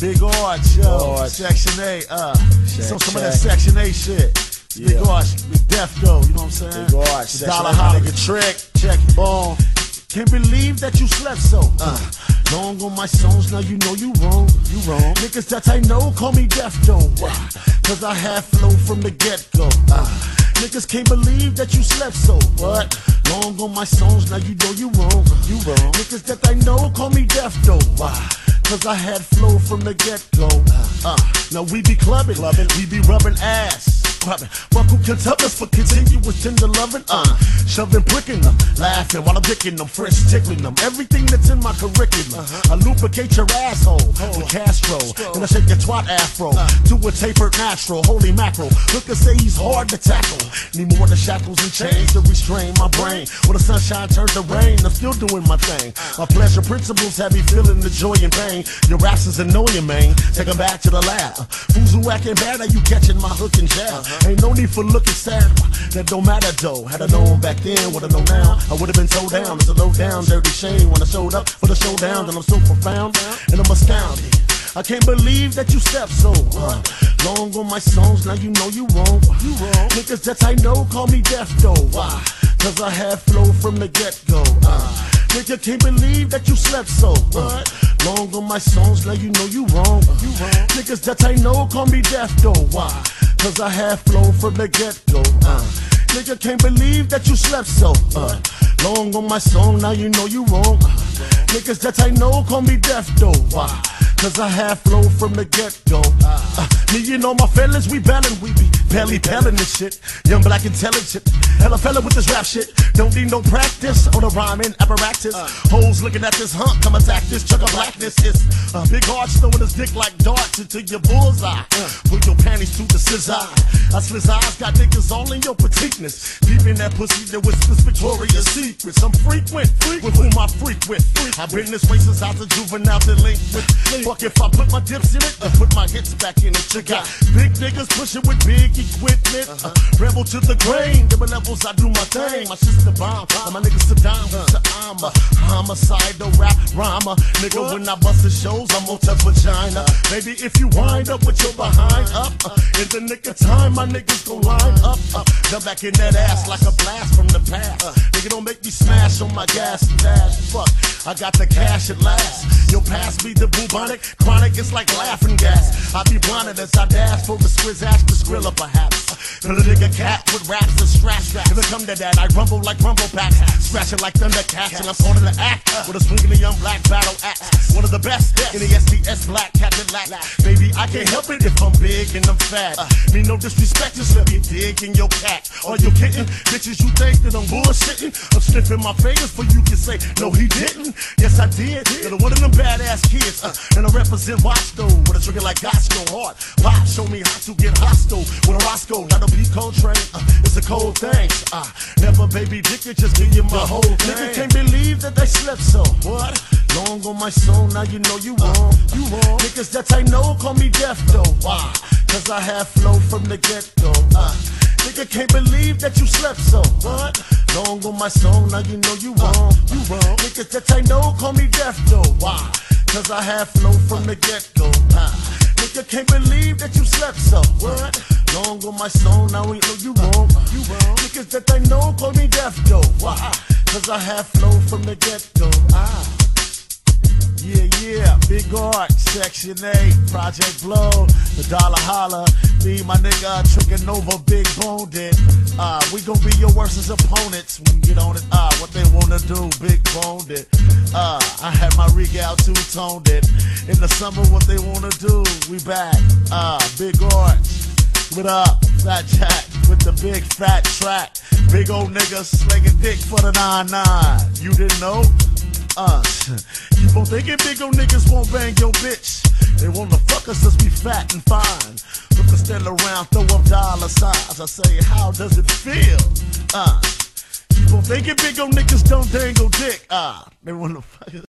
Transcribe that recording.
Big Arch, yo. Arch. Section A, uh. Check, so some of that Section A shit. Big Yeah. Arch, Big Defco, you know what I'm saying? Big Arch, The Dollar 8, my nigga. Trick, check, boom. Can't believe that you slept so. Uh. Long on my songs, now you know you wrong. You wrong. Niggas that I know call me Defto. Why? Cause I have flow from the get go. Uh. Niggas can't believe that you slept so. What? Long on my songs, now you know you wrong. You wrong. Niggas that I know call me Defto. Why? Cause I had flow from the get go. Uh, now we be clubbing, Clubbing. we be rubbing ass. Can tell us for continuous tender loving? Uh, shoving, pricking them, laughing while I'm dicking them, French tickling them. Everything that's in my curriculum. I lubricate your asshole with Castro. And I shake your twat afro to a tapered natural. Holy mackerel. Look say he's hard to tackle. Need more than shackles and chains to restrain my brain. When the sunshine turns to rain, I'm still doing my thing. My pleasure principles have me feeling the joy and pain. Your raps is annoying, man. Take 'em back to the lab. Fools who acting bad, are you catching my hook and jab? Ain't no need for looking sad. That don't matter though. Had I known back then what I know now, I would have been told down. It's a low down, dirty shame when I showed up for the showdown. And I'm so profound and I'm astounded. I can't believe that you stepped so uh, long on my songs. Now you know you wrong. You wrong. Niggas that I know call me deaf though. Why? Cause I had flow from the get go. Uh, nigga can't believe that you slept so. Uh, long on my songs. Now you know you wrong. You wrong. Niggas that I know call me deaf though. Why? Cause I had flow from the get go. Uh, nigga can't believe that you slept so. Uh, long on my song. Now you know you wrong. Niggas that I know call me deaf though. Why? Cause I have flow from the get go. Uh, me and all my fellas, we ballin', we be belly bellin' this shit. Young black intelligent, hella fella with this rap shit. Don't need no practice on the rhyming apparatus. Hoes looking at this hump, come attack this chunk of blackness. It's a big arch throwing his dick like darts into your bullseye. Put your panties to the scissor. I sliz eyes, got niggas all in your petiteness. Deep in that pussy that whispers Victoria's Secrets. I'm frequent, frequent, with whom I frequent. I've been this way since I was a juvenile delinquent. Fuck if I put my dips in it, I put my hits back in it. You got big niggas pushing with big equipment. Uh, rebel to the grain, different levels, I do my thing. My sister bomb, and my niggas sit down. So I'm a homicidal rap rhymer. Nigga, when I bust the shows, I'm on touch vagina. Baby, if you wind up with your behind up, uh, in the nick of time, my niggas gon' line up. Uh, back in that ass like a blast from the past. Me smash on my gas and dash. Fuck, I got the cash at last. Your pass be the bubonic, chronic, it's like laughing gas. I be blinded as I dash for the squiz ash, the skrilla perhaps. Kill a nigga cat with raps and straps. It come to that, I rumble like rumble packs. Scratching like thundercats, and I'm part of the act. With a swing in the young black battle axe. One of the best in the SDS black Cadillac. Baby, I can't help it if I'm big and I'm fat. Me no disrespect, just let me dig in your cat. Are you kidding? Bitches, you think that I'm bullshitting? I'm sniffing my fingers for you can say, no, he didn't. Yes, I did. You're one of them badass kids. Uh, and I represent Watch though, with a trigger like Gosco hard. Pop, show me how to get hostile. With a Roscoe, not a P Coltrane. Uh, it's a cold thing. Uh, never baby dick it, just give you my whole thing. Nigga can't believe that they slept so. What? Long on my soul, now you know you wrong. You wrong. Niggas that I know call me deaf though. Why? Cause I have flow from the get go. Uh, nigga can't believe that you slept so. What? Long on my soul, now you know you wrong. You wrong. Niggas that I know call me deaf though. Why? Cause I have flow from the get go. Uh, nigga can't believe that you slept so. What? Long on my soul, now we know you wrong. You wrong. Niggas that I know call me deaf though. Why? Cause I have flow from the get go. Ah. Big Arch, Section 8, Project Blowed, The Dollar Holla, me, my nigga, Trigger Nova, Big Boned it. Uh, we gon' be your worst opponents when get on it. Uh, what they wanna do, Big Boned it. Uh, I had my rig regal two toned it. In the summer, what they wanna do, we back. Uh, Big Arch, what up? Fat Jack with the big fat track. Big old nigga slinging dick for the 9-9. You didn't know? Uh, on thinking big old niggas won't bang your bitch. They wanna fuck us as we fat and fine. Look us stand around, throw up dollar signs. I say, how does it feel? Uh, keep on thinking big old niggas don't dangle dick. Ah, they wanna fuck us.